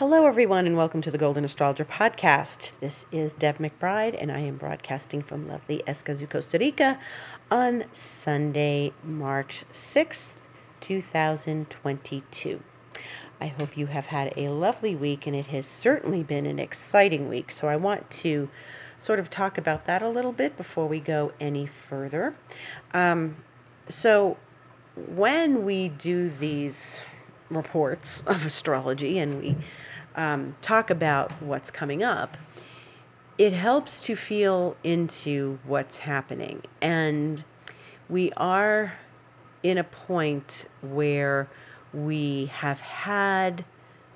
Hello, everyone, and welcome to the Golden Astrologer Podcast. This is Deb McBride, and I am broadcasting from lovely Escazú, Costa Rica on Sunday, March 6th, 2022. I hope you have had a lovely week, and it has certainly been an exciting week. So, I want to sort of talk about that a little bit before we go any further. Um, so, when we do these reports of astrology and we um, talk about what's coming up, it helps to feel into what's happening. And we are in a point where we have had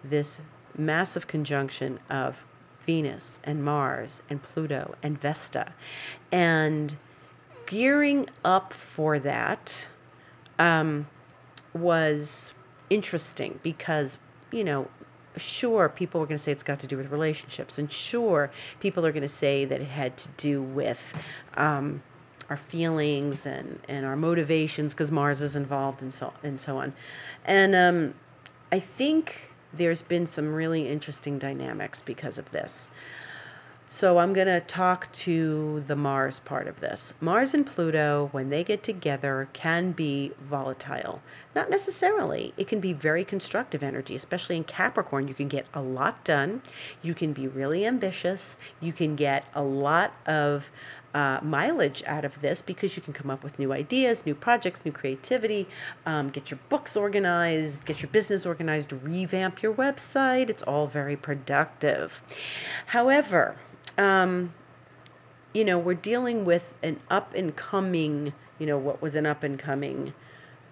this massive conjunction of Venus and Mars and Pluto and Vesta. And gearing up for that um, was interesting because, you know, sure, people are going to say it's got to do with relationships, and sure, people are going to say that it had to do with um, our feelings and, and our motivations because Mars is involved and so and so on. And um, I think there's been some really interesting dynamics because of this. So I'm going to talk to the Mars part of this. Mars and Pluto, when they get together, can be volatile. Not necessarily. It can be very constructive energy, especially in Capricorn. You can get a lot done. You can be really ambitious. You can get a lot of uh, mileage out of this because you can come up with new ideas, new projects, new creativity, um, get your books organized, get your business organized, revamp your website. It's all very productive. However, um, you know, we're dealing with an up and coming, you know, what was an up and coming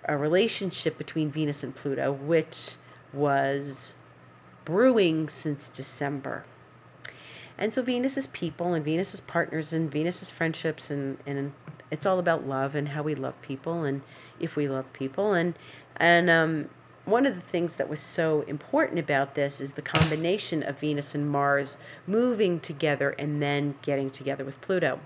a relationship between Venus and Pluto, which was brewing since December. And so Venus is people and Venus is partners and Venus is friendships and, and it's all about love and how we love people and if we love people and and um one of the things that was so important about this is the combination of Venus and Mars moving together and then getting together with Pluto.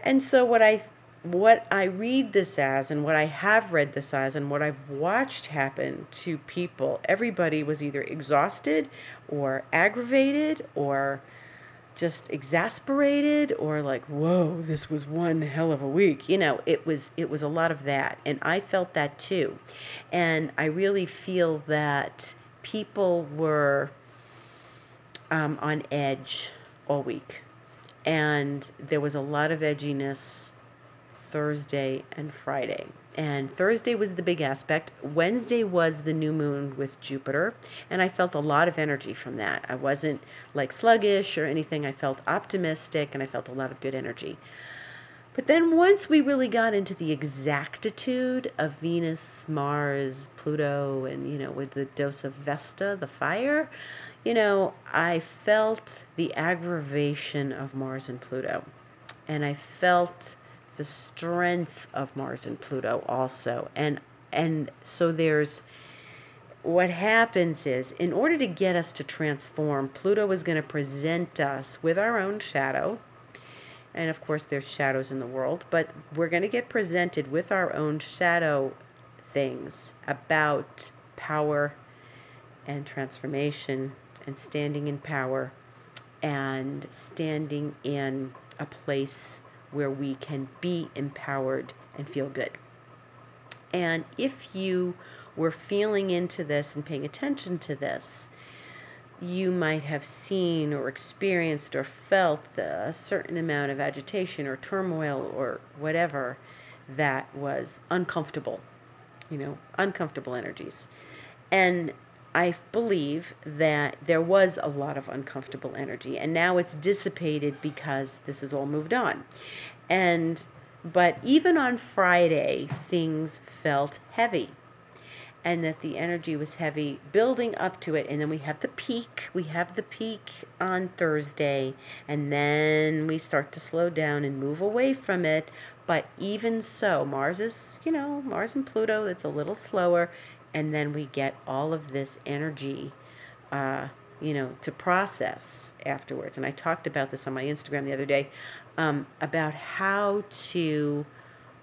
And so what I what I read this as and what I have read this as and what I've watched happen to people, everybody was either exhausted or aggravated or just exasperated or like whoa this was one hell of a week. You know it was it was a lot of that. And i felt that too. And i really feel that people were um, on edge all week. And there was a lot of edginess thursday and friday and Thursday was the big aspect. Wednesday was the new moon with Jupiter, and I felt a lot of energy from that. I wasn't like sluggish or anything. I felt optimistic and I felt a lot of good energy. But then once we really got into the exactitude of Venus, Mars, Pluto, and, you know, with the dose of Vesta, the fire, you know, I felt the aggravation of Mars and Pluto. And I felt the strength of Mars and Pluto also. And and so there's what happens is in order to get us to transform, Pluto is going to present us with our own shadow. And of course there's shadows in the world, but we're going to get presented with our own shadow things about power and transformation and standing in power and standing in a place where we can be empowered and feel good. And if you were feeling into this and paying attention to this, you might have seen or experienced or felt a certain amount of agitation or turmoil or whatever that was uncomfortable, you know, uncomfortable energies. And I believe that there was a lot of uncomfortable energy, and now it's dissipated because this has all moved on. And but even on Friday, things felt heavy, and that the energy was heavy building up to it. And then we have the peak. We have the peak on Thursday, and then we start to slow down and move away from it. But even so, Mars is, you know, Mars and Pluto, it's a little slower and then we get all of this energy uh, you know to process afterwards and i talked about this on my instagram the other day um, about how to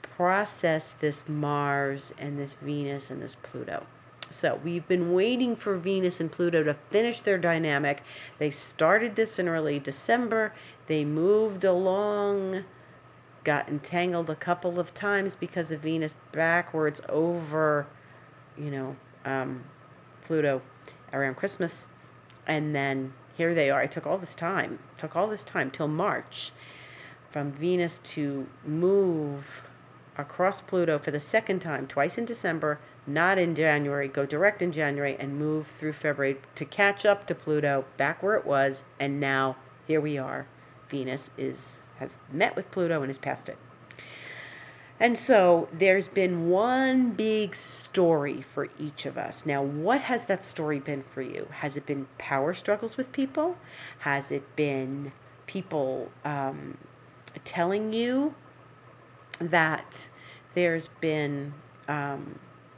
process this mars and this venus and this pluto So we've been waiting for Venus and Pluto to finish their dynamic. They started this in early December. They moved along, got entangled a couple of times because of Venus backwards over, you know, um, Pluto around Christmas. And then here they are. It took all this time, took all this time till March from Venus to move across Pluto for the second time, twice in December, not in January, go direct in January and move through February to catch up to Pluto back where it was. And now here we are. Venus is has met with Pluto and has passed it. And so there's been one big story for each of us. Now, what has that story been for you? Has it been power struggles with people? Has it been people um, telling you that there's been um,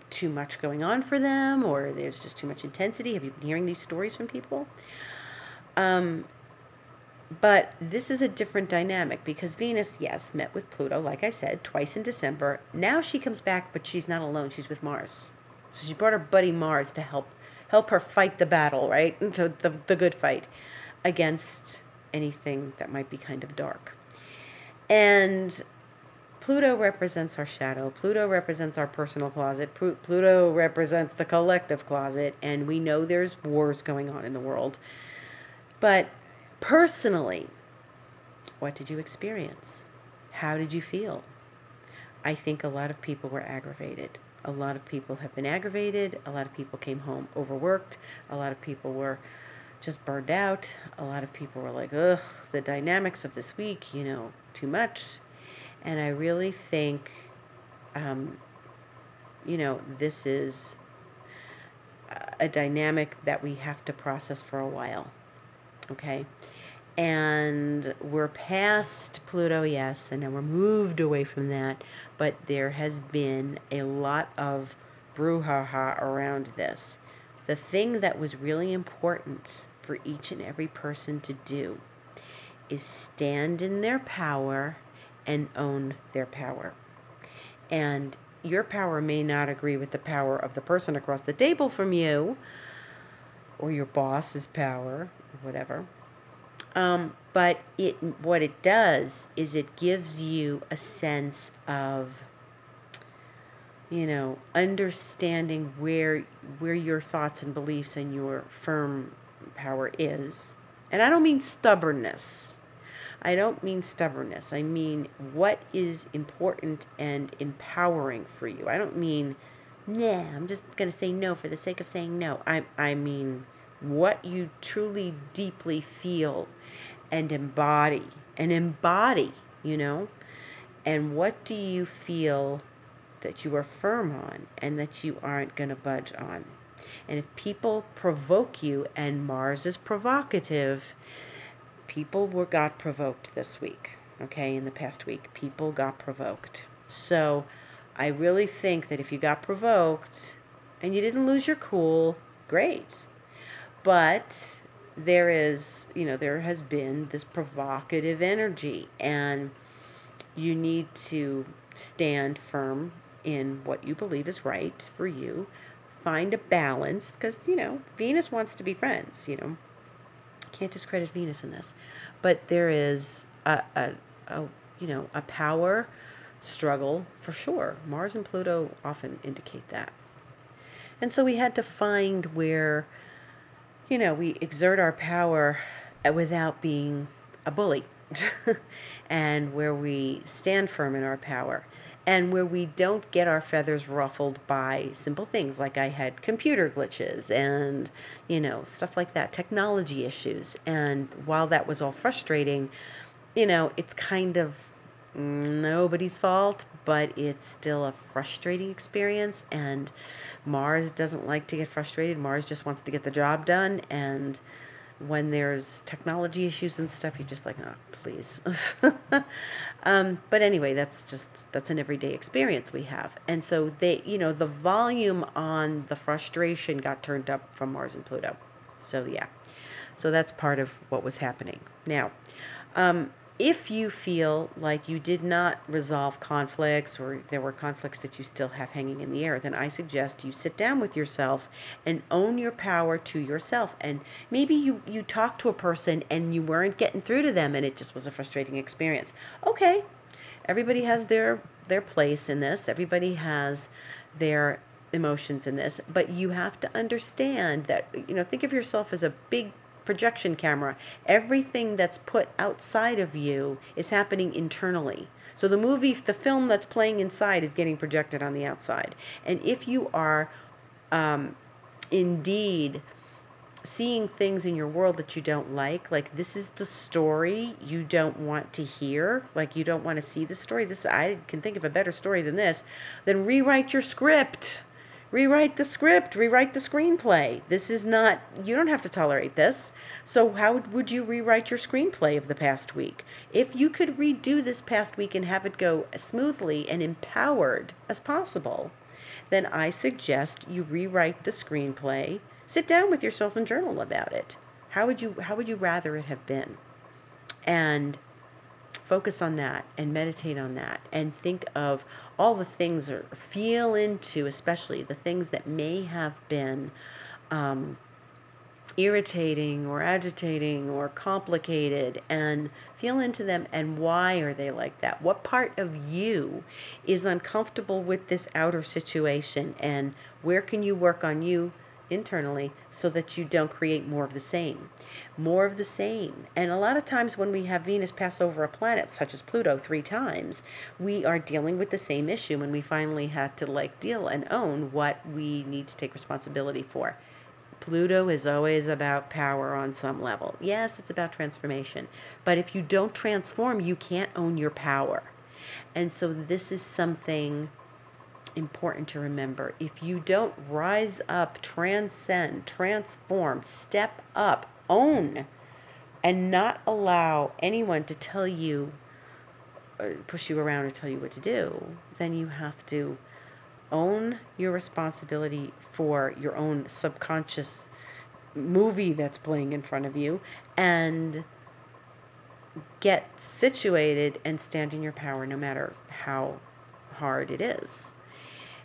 too much going on for them or there's just too much intensity? Have you been hearing these stories from people? Um, but this is a different dynamic because Venus, yes, met with Pluto, like I said, twice in December. Now she comes back, but she's not alone. She's with Mars. So she brought her buddy Mars to help help her fight the battle, right? So the, the good fight against anything that might be kind of dark. And Pluto represents our shadow. Pluto represents our personal closet. Pluto represents the collective closet. And we know there's wars going on in the world. But personally, what did you experience? How did you feel? I think a lot of people were aggravated. A lot of people have been aggravated. A lot of people came home overworked. A lot of people were just burned out. A lot of people were like, ugh, the dynamics of this week, you know, too much. And I really think, um, you know, this is a dynamic that we have to process for a while. Okay. And we're past Pluto, yes, and now we're moved away from that. But there has been a lot of brouhaha around this. The thing that was really important for each and every person to do is stand in their power and own their power. And your power may not agree with the power of the person across the table from you or your boss's power, whatever. Um, but it what it does is it gives you a sense of you know understanding where where your thoughts and beliefs and your firm power is. And I don't mean stubbornness. I don't mean stubbornness. I mean what is important and empowering for you. I don't mean, nah, I'm just going to say no for the sake of saying no. I, I mean what you truly deeply feel and embody. And embody, you know? And what do you feel that you are firm on and that you aren't going to budge on? And if people provoke you, and Mars is provocative, people were got provoked this week. Okay, in the past week, people got provoked. So I really think that if you got provoked and you didn't lose your cool, great. But there is, you know, there has been this provocative energy, and you need to stand firm in what you believe is right for you find a balance because you know Venus wants to be friends. You know, can't discredit Venus in this, but there is a, a, a you know a power struggle for sure. Mars and Pluto often indicate that, and so we had to find where you know we exert our power uh, without being a bully. and where we stand firm in our power and where we don't get our feathers ruffled by simple things like I had computer glitches and, you know, stuff like that, technology issues. And while that was all frustrating, you know, it's kind of nobody's fault, but it's still a frustrating experience. And Mars doesn't like to get frustrated, Mars just wants to get the job done. And when there's technology issues and stuff, you're just like, oh, please. um, but anyway, that's just that's an everyday experience we have, and so they, you know, the volume on the frustration got turned up from Mars and Pluto. So yeah, so that's part of what was happening. Now, um, if you feel like you did not resolve conflicts or there were conflicts that you still have hanging in the air, then I suggest you sit down with yourself and own your power to yourself. And maybe you, you talked to a person and you weren't getting through to them and it just was a frustrating experience. Okay, everybody has their their place in this. Everybody has their emotions in this, but you have to understand that you know, think of yourself as a big projection camera. Everything that's put outside of you is happening internally. So the movie, the film that's playing inside is getting projected on the outside. And if you are um, indeed seeing things in your world that you don't like, like this is the story you don't want to hear, like you don't want to see the story. This I can think of a better story than this. Then rewrite your script rewrite the script, rewrite the screenplay. This is not, you don't have to tolerate this. So, how would you rewrite your screenplay of the past week? If you could redo this past week and have it go smoothly and empowered as possible, then I suggest you rewrite the screenplay. Sit down with yourself and journal about it. How would you how would you rather it have been? And focus on that and meditate on that and think of all the things or feel into especially the things that may have been um, irritating or agitating or complicated and feel into them and why are they like that? What part of you is uncomfortable with this outer situation and where can you work on you internally so that you don't create more of the same. More of the same. And a lot of times when we have Venus pass over a planet such as Pluto three times, we are dealing with the same issue when we finally had to like deal and own what we need to take responsibility for. Pluto is always about power on some level. Yes, it's about transformation. But if you don't transform, you can't own your power. And so this is something important to remember. If you don't rise up, transcend, transform, step up, own, and not allow anyone to tell you, uh, push you around or tell you what to do, then you have to own your responsibility for your own subconscious movie that's playing in front of you and get situated and stand in your power no matter how hard it is.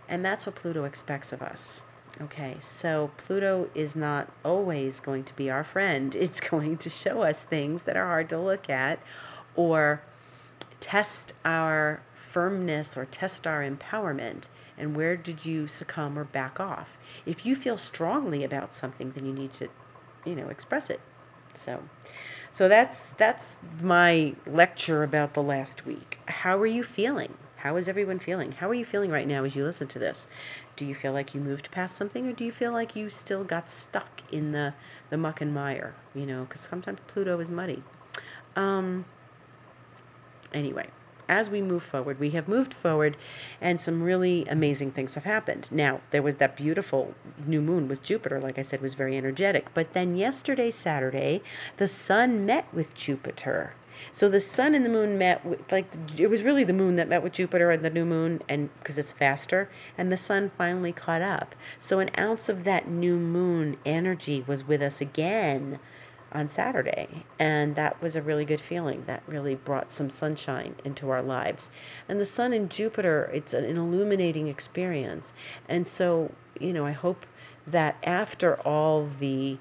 And that's what Pluto expects of us. Okay, so Pluto is not always going to be our friend. It's going to show us things that are hard to look at or test our firmness or test our empowerment. And where did you succumb or back off? If you feel strongly about something, then you need to, you know, express it. So, so that's that's my lecture about the last week. How are you feeling? How is everyone feeling? How are you feeling right now as you listen to this? Do you feel like you moved past something or do you feel like you still got stuck in the, the muck and mire? You know, because sometimes Pluto is muddy. Um, anyway, as we move forward, we have moved forward and some really amazing things have happened. Now, there was that beautiful new moon with Jupiter, like I said, was very energetic. But then yesterday, Saturday, the sun met with Jupiter so the sun and the moon met, with, like it was really the moon that met with Jupiter and the new moon, and because it's faster, and the sun finally caught up. So an ounce of that new moon energy was with us again on Saturday, and that was a really good feeling. That really brought some sunshine into our lives. And the sun and Jupiter, it's an illuminating experience. And so, you know, I hope that after all the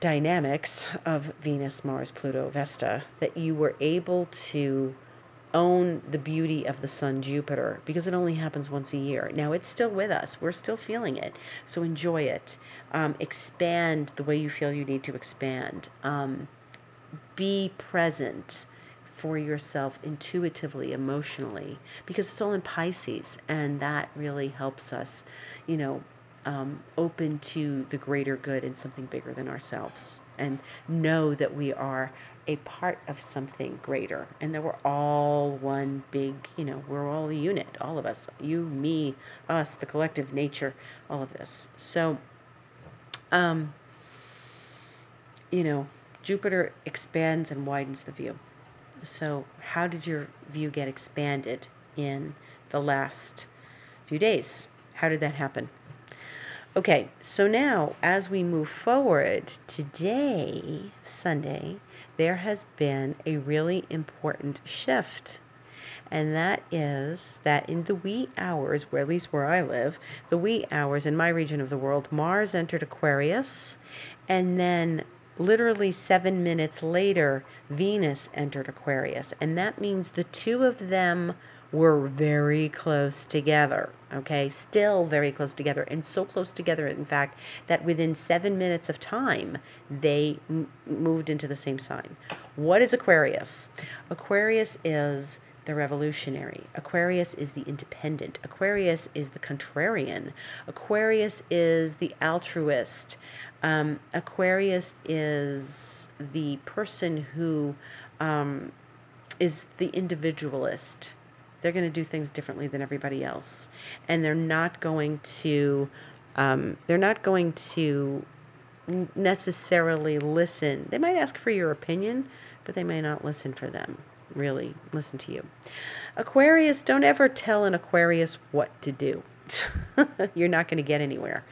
dynamics of Venus, Mars, Pluto, Vesta, that you were able to own the beauty of the sun Jupiter because it only happens once a year. Now it's still with us. We're still feeling it. So enjoy it. Um, expand the way you feel you need to expand. Um, be present for yourself intuitively, emotionally, because it's all in Pisces, and that really helps us, you know, um, open to the greater good and something bigger than ourselves and know that we are a part of something greater and that we're all one big, you know, we're all a unit, all of us, you, me, us, the collective nature, all of this. So, um, you know, Jupiter expands and widens the view. So, how did your view get expanded in the last few days? How did that happen? Okay, so now as we move forward, today, Sunday, there has been a really important shift. And that is that in the wee hours, where at least where I live, the wee hours in my region of the world, Mars entered Aquarius, and then literally seven minutes later, Venus entered Aquarius. And that means the two of them were very close together. Okay, still very close together, and so close together, in fact, that within seven minutes of time, they m- moved into the same sign. What is Aquarius? Aquarius is the revolutionary. Aquarius is the independent. Aquarius is the contrarian. Aquarius is the altruist. Um, Aquarius is the person who um, is the individualist. They're going to do things differently than everybody else, and they're not going to. Um, they're not going to necessarily listen. They might ask for your opinion, but they may not listen for them. Really listen to you. Aquarius, don't ever tell an Aquarius what to do. You're not going to get anywhere.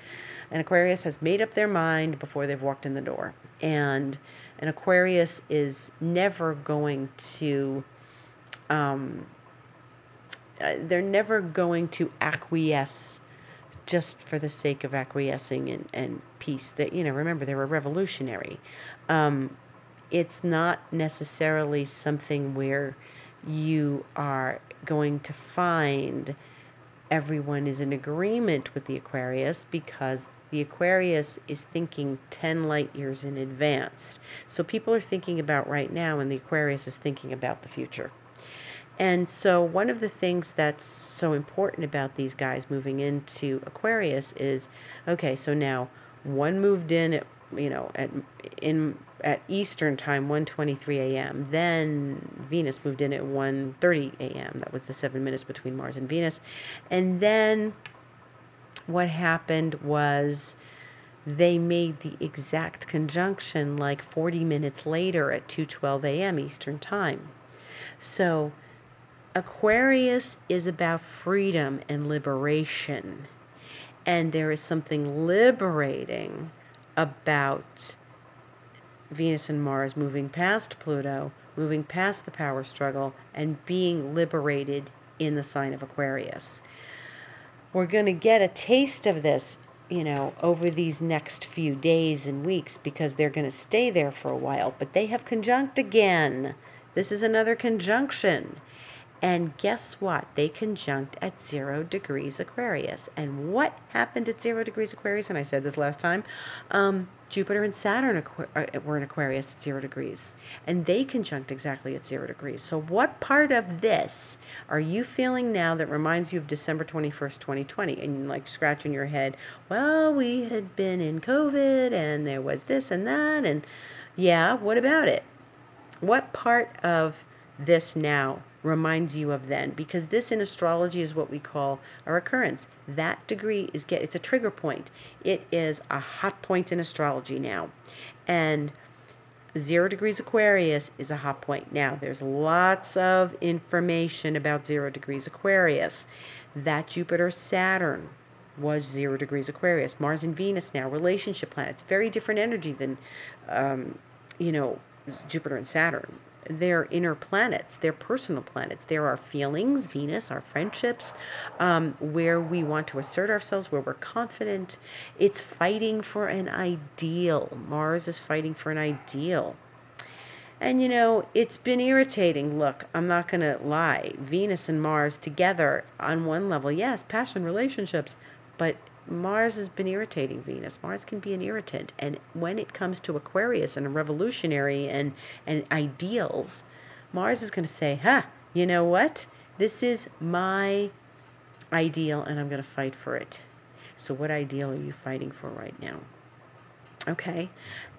An Aquarius has made up their mind before they've walked in the door. And an Aquarius is never going to um, uh, they're never going to acquiesce just for the sake of acquiescing and, and peace. That you know remember they were revolutionary. Um, it's not necessarily something where you are going to find everyone is in agreement with the aquarius because the aquarius is thinking 10 light years in advance. So people are thinking about right now and the aquarius is thinking about the future and so, one of the things that's so important about these guys moving into Aquarius is okay, so now one moved in at, you know, at, in, at Eastern time, 1.23 a.m. Then Venus moved in at 1.30 a.m. That was the seven minutes between Mars and Venus. And then what happened was they made the exact conjunction like 40 minutes later at 2.12 a.m. Eastern time. So Aquarius is about freedom and liberation. And there is something liberating about Venus and Mars moving past Pluto, moving past the power struggle, and being liberated in the sign of Aquarius. We're going to get a taste of this, you know, over these next few days and weeks because they're going to stay there for a while, but they have conjunct again. This is another conjunction. And guess what? They conjunct at zero degrees Aquarius. And what happened at zero degrees Aquarius? And I said this last time um, Jupiter and Saturn uh, were in Aquarius at zero degrees. And they conjunct exactly at zero degrees. So, what part of this are you feeling now that reminds you of December 21st, 2020? And like scratching your head, well, we had been in COVID and there was this and that. And yeah, what about it? What part of this now reminds you of then because this in astrology is what we call a recurrence. That degree is get it's a trigger point. It is a hot point in astrology now. And zero degrees aquarius is a hot point. Now there's lots of information about zero degrees aquarius. That jupiter saturn was zero degrees aquarius. Mars and venus now relationship planets very different energy than um, you know jupiter and saturn they're inner planets, they're personal planets. There are feelings, Venus, our friendships, um, where we want to assert ourselves, where we're confident. It's fighting for an ideal. Mars is fighting for an ideal. And you know, it's been irritating. Look, I'm not going to lie. Venus and Mars together on one level, yes, passion relationships, but Mars has been irritating Venus. Mars can be an irritant. And when it comes to Aquarius and a revolutionary and, and ideals, Mars is going to say, ha, you know what? This is my ideal and I'm going to fight for it. So, what ideal are you fighting for right now? Okay.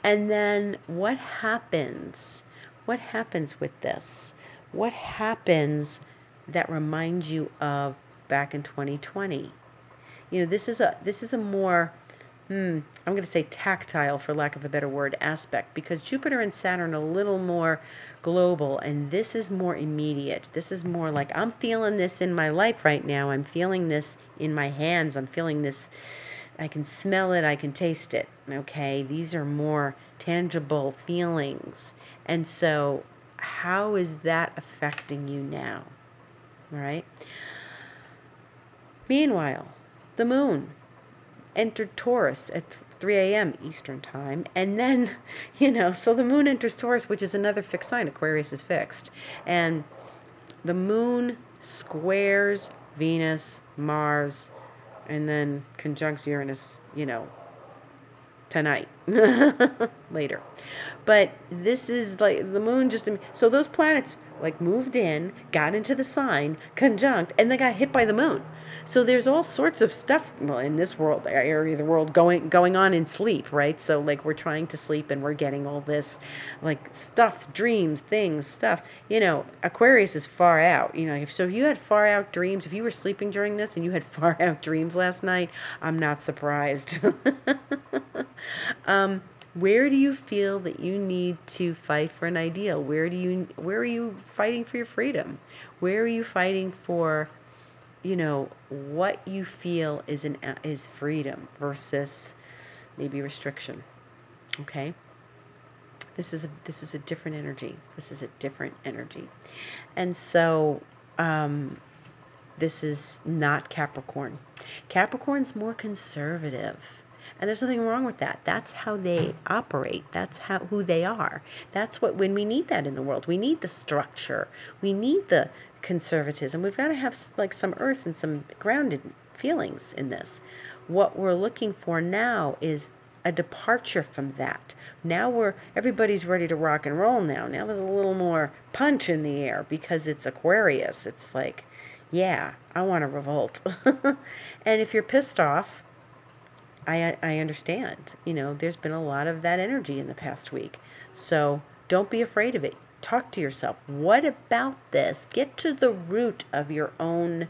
And then what happens? What happens with this? What happens that reminds you of back in 2020? You know this is a this is a more hmm, I'm going to say tactile for lack of a better word aspect because Jupiter and Saturn are a little more global and this is more immediate. This is more like I'm feeling this in my life right now. I'm feeling this in my hands. I'm feeling this I can smell it, I can taste it. Okay, these are more tangible feelings. And so, how is that affecting you now? All right. Meanwhile, the moon entered Taurus at 3 a.m. Eastern Time. And then, you know, so the moon enters Taurus, which is another fixed sign. Aquarius is fixed. And the moon squares Venus, Mars, and then conjuncts Uranus, you know, tonight, later. But this is like the moon just, so those planets like moved in, got into the sign, conjunct, and they got hit by the moon. So there's all sorts of stuff in this world area of the world going going on in sleep, right? So like we're trying to sleep and we're getting all this like stuff, dreams, things, stuff. You know, Aquarius is far out. You know, if so if you had far out dreams, if you were sleeping during this and you had far out dreams last night, I'm not surprised. um where do you feel that you need to fight for an ideal? Where do you where are you fighting for your freedom? Where are you fighting for you know what you feel is an is freedom versus maybe restriction okay? This is a this is a different energy. This is a different energy. And so um this is not capricorn. Capricorn's more conservative and there's nothing wrong with that that's how they operate that's how who they are that's what when we need that in the world we need the structure we need the conservatism. We've got to have like some earth and some grounded feelings in this. What we're looking for now is a departure from that. Now we're everybody's ready to rock and roll now. Now there's a little more punch in the air because it's Aquarius. It's like, yeah, I want to revolt. and if you're pissed off, I I understand. You know, there's been a lot of that energy in the past week. So don't be afraid of it talk to yourself. What about this? Get to the root of your own,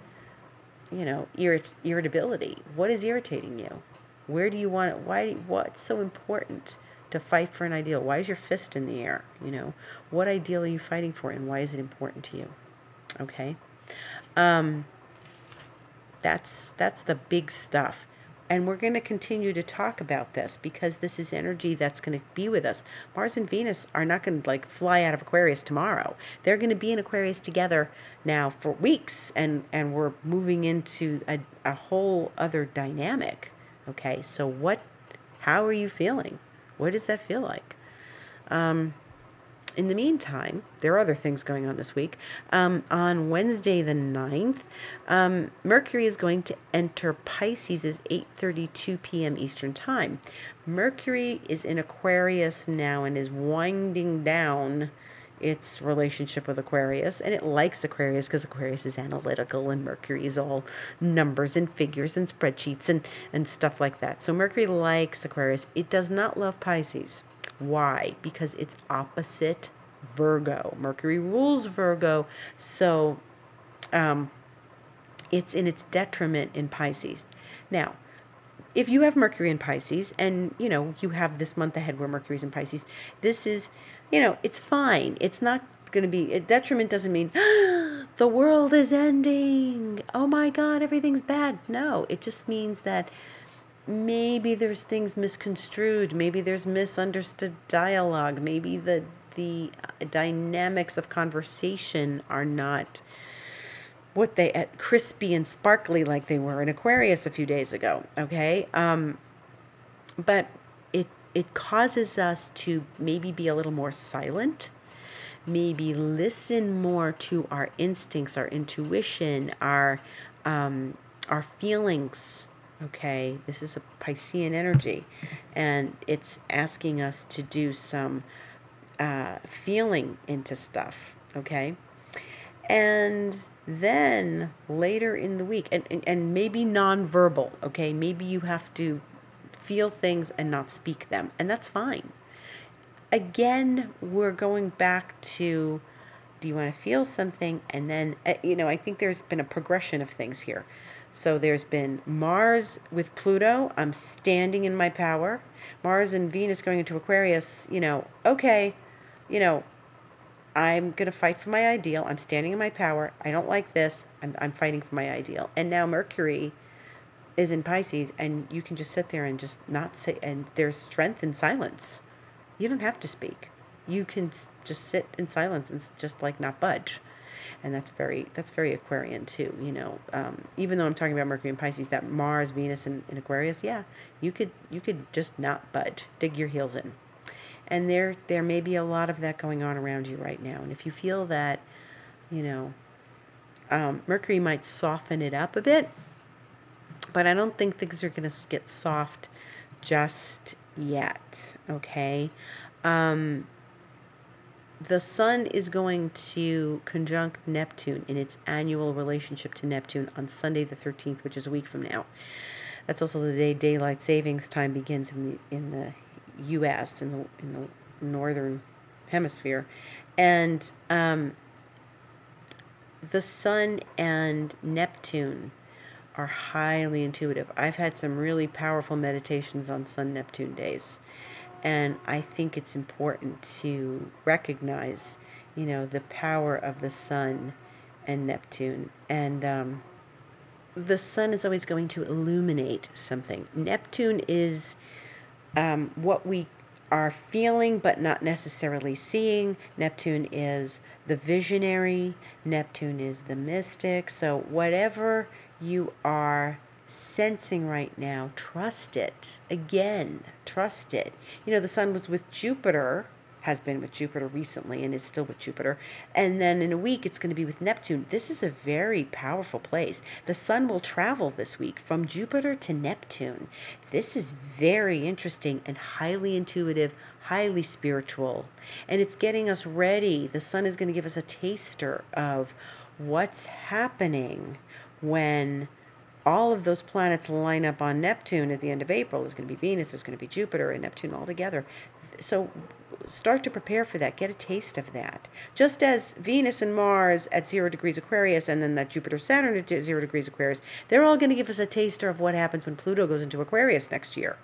you know, irrit- irritability. What is irritating you? Where do you want it? Why? What's so important to fight for an ideal? Why is your fist in the air? You know, what ideal are you fighting for, and why is it important to you? Okay, um, that's that's the big stuff. And we're going to continue to talk about this because this is energy that's going to be with us. Mars and Venus are not going to like fly out of Aquarius tomorrow. They're going to be in Aquarius together now for weeks and and we're moving into a, a whole other dynamic. Okay? So what how are you feeling? What does that feel like? Um in the meantime, there are other things going on this week. Um, on Wednesday the 9th, um, Mercury is going to enter Pisces at 8.32 p.m. Eastern Time. Mercury is in Aquarius now and is winding down its relationship with Aquarius, and it likes Aquarius because Aquarius is analytical and Mercury is all numbers and figures and spreadsheets and, and stuff like that. So Mercury likes Aquarius. It does not love Pisces. Why? Because it's opposite Virgo. Mercury rules Virgo, so um, it's in its detriment in Pisces. Now, if you have Mercury in Pisces and you know you have this month ahead where Mercury's in Pisces, this is, you know, it's fine. It's not going to be a detriment doesn't mean the world is ending. Oh my god, everything's bad. No, it just means that maybe there's things misconstrued maybe there's misunderstood dialogue maybe the the dynamics of conversation are not what they at crispy and sparkly like they were in aquarius a few days ago okay? Um but it it causes us to maybe be a little more silent maybe listen more to our instincts our intuition our um our feelings Okay, this is a Piscean energy, and it's asking us to do some uh, feeling into stuff. Okay, and then later in the week, and, and, and maybe nonverbal. Okay, maybe you have to feel things and not speak them, and that's fine. Again, we're going back to do you want to feel something? And then, uh, you know, I think there's been a progression of things here. So there's been Mars with Pluto. I'm standing in my power. Mars and Venus going into Aquarius, you know, okay, you know, I'm going to fight for my ideal. I'm standing in my power. I don't like this. I'm, I'm fighting for my ideal. And now Mercury is in Pisces, and you can just sit there and just not say, and there's strength in silence. You don't have to speak. You can just sit in silence and just like not budge. And that's very that's very Aquarian too, you know. Um, even though I'm talking about Mercury and Pisces, that Mars, Venus, and, and Aquarius, yeah, you could you could just not budge, dig your heels in, and there there may be a lot of that going on around you right now. And if you feel that, you know, um, Mercury might soften it up a bit, but I don't think things are going to get soft just yet. Okay. Um, the Sun is going to conjunct Neptune in its annual relationship to Neptune on Sunday the 13th, which is a week from now. That's also the day daylight savings time begins in the in the U.S. in the in the northern hemisphere, and um, the Sun and Neptune are highly intuitive. I've had some really powerful meditations on Sun Neptune days. And I think it's important to recognize, you know, the power of the sun and Neptune. And um, the sun is always going to illuminate something. Neptune is um, what we are feeling but not necessarily seeing. Neptune is the visionary, Neptune is the mystic. So, whatever you are sensing right now, trust it. Again, trust it. You know, the sun was with Jupiter, has been with Jupiter recently, and is still with Jupiter. And then in a week, it's going to be with Neptune. This is a very powerful place. The sun will travel this week from Jupiter to Neptune. This is very interesting and highly intuitive, highly spiritual. And it's getting us ready. The sun is going to give us a taster of what's happening when all of those planets line up on Neptune at the end of April. There's going to be Venus, there's going to be Jupiter and Neptune all together. So start to prepare for that. Get a taste of that. Just as Venus and Mars at zero degrees Aquarius and then that Jupiter Saturn at zero degrees Aquarius, they're all going to give us a taster of what happens when Pluto goes into Aquarius next year.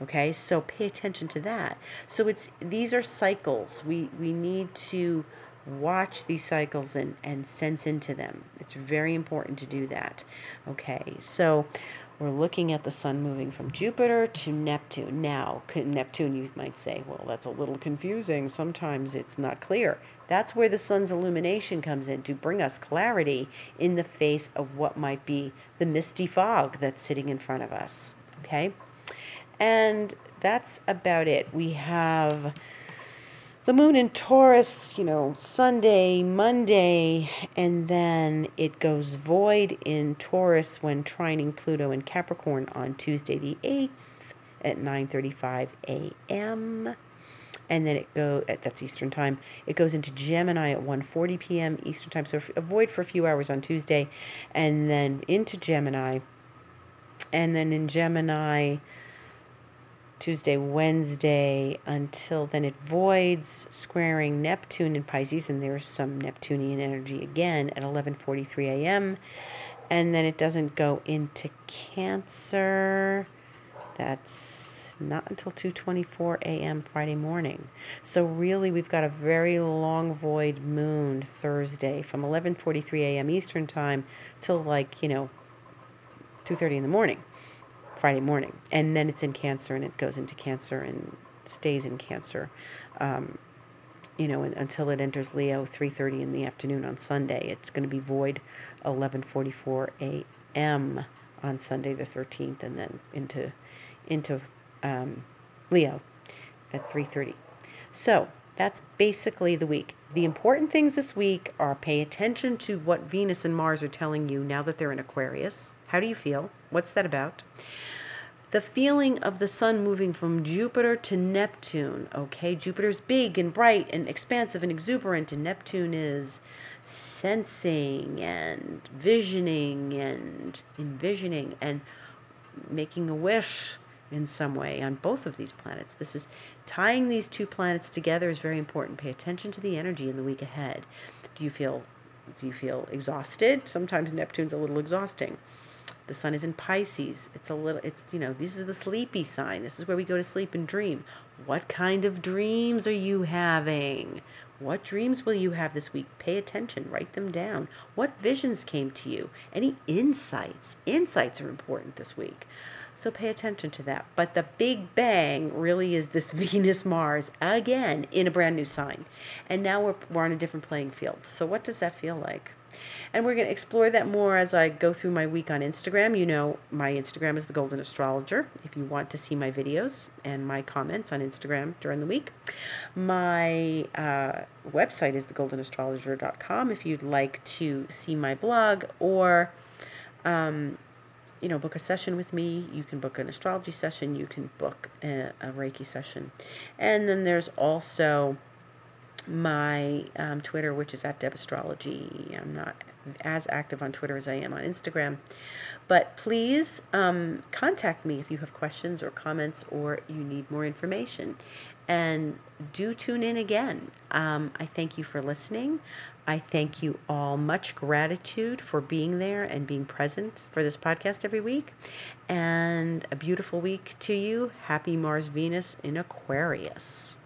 Okay, so pay attention to that. So it's these are cycles. We we need to watch these cycles and, and sense into them. It's very important to do that. Okay, so we're looking at the sun moving from Jupiter to Neptune. Now, Neptune, you might say, well, that's a little confusing. Sometimes it's not clear. That's where the sun's illumination comes in to bring us clarity in the face of what might be the misty fog that's sitting in front of us. Okay? And that's about it. We have the moon in Taurus, you know, Sunday, Monday, and then it goes void in Taurus when trining Pluto in Capricorn on Tuesday the 8th at 9:35 a.m. And then it go at that's Eastern time. It goes into Gemini at 1:40 p.m. Eastern time. So avoid for a few hours on Tuesday and then into Gemini. And then in Gemini Tuesday, Wednesday until then it voids squaring Neptune in Pisces and there's some Neptunian energy again at 11:43 a.m. and then it doesn't go into Cancer. That's not until 2:24 a.m. Friday morning. So really we've got a very long void moon Thursday from 11:43 a.m. Eastern time till like, you know, 2:30 in the morning. Friday morning, and then it's in Cancer, and it goes into Cancer and stays in Cancer, um, you know, until it enters Leo, three thirty in the afternoon on Sunday. It's going to be void, eleven forty four a.m. on Sunday the thirteenth, and then into into um, Leo at three thirty. So that's basically the week. The important things this week are pay attention to what Venus and Mars are telling you now that they're in Aquarius. How do you feel? What's that about? The feeling of the sun moving from Jupiter to Neptune. Okay, Jupiter's big and bright and expansive and exuberant, and Neptune is sensing and visioning and envisioning and making a wish in some way on both of these planets. This is tying these two planets together is very important. Pay attention to the energy in the week ahead. Do you feel do you feel exhausted? Sometimes Neptune's a little exhausting. The sun is in Pisces. It's a little, it's, you know, this is the sleepy sign. This is where we go to sleep and dream. What kind of dreams are you having? What dreams will you have this week? Pay attention, write them down. What visions came to you? Any insights? Insights are important this week. So pay attention to that. But the big bang really is this Venus Mars again in a brand new sign. And now we're, we're on a different playing field. So, what does that feel like? And we're going to explore that more as I go through my week on Instagram. You know, my Instagram is The Golden Astrologer if you want to see my videos and my comments on Instagram during the week. My uh, website is thegoldenastrologer.com if you'd like to see my blog or. Um, you know, book a session with me. You can book an astrology session. You can book a, a Reiki session. And then there's also my um, Twitter, which is at Deb Astrology. I'm not as active on Twitter as I am on Instagram. But please um, contact me if you have questions or comments or you need more information. And do tune in again. Um, I thank you for listening. I thank you all. Much gratitude for being there and being present for this podcast every week. And a beautiful week to you. Happy Mars Venus in Aquarius.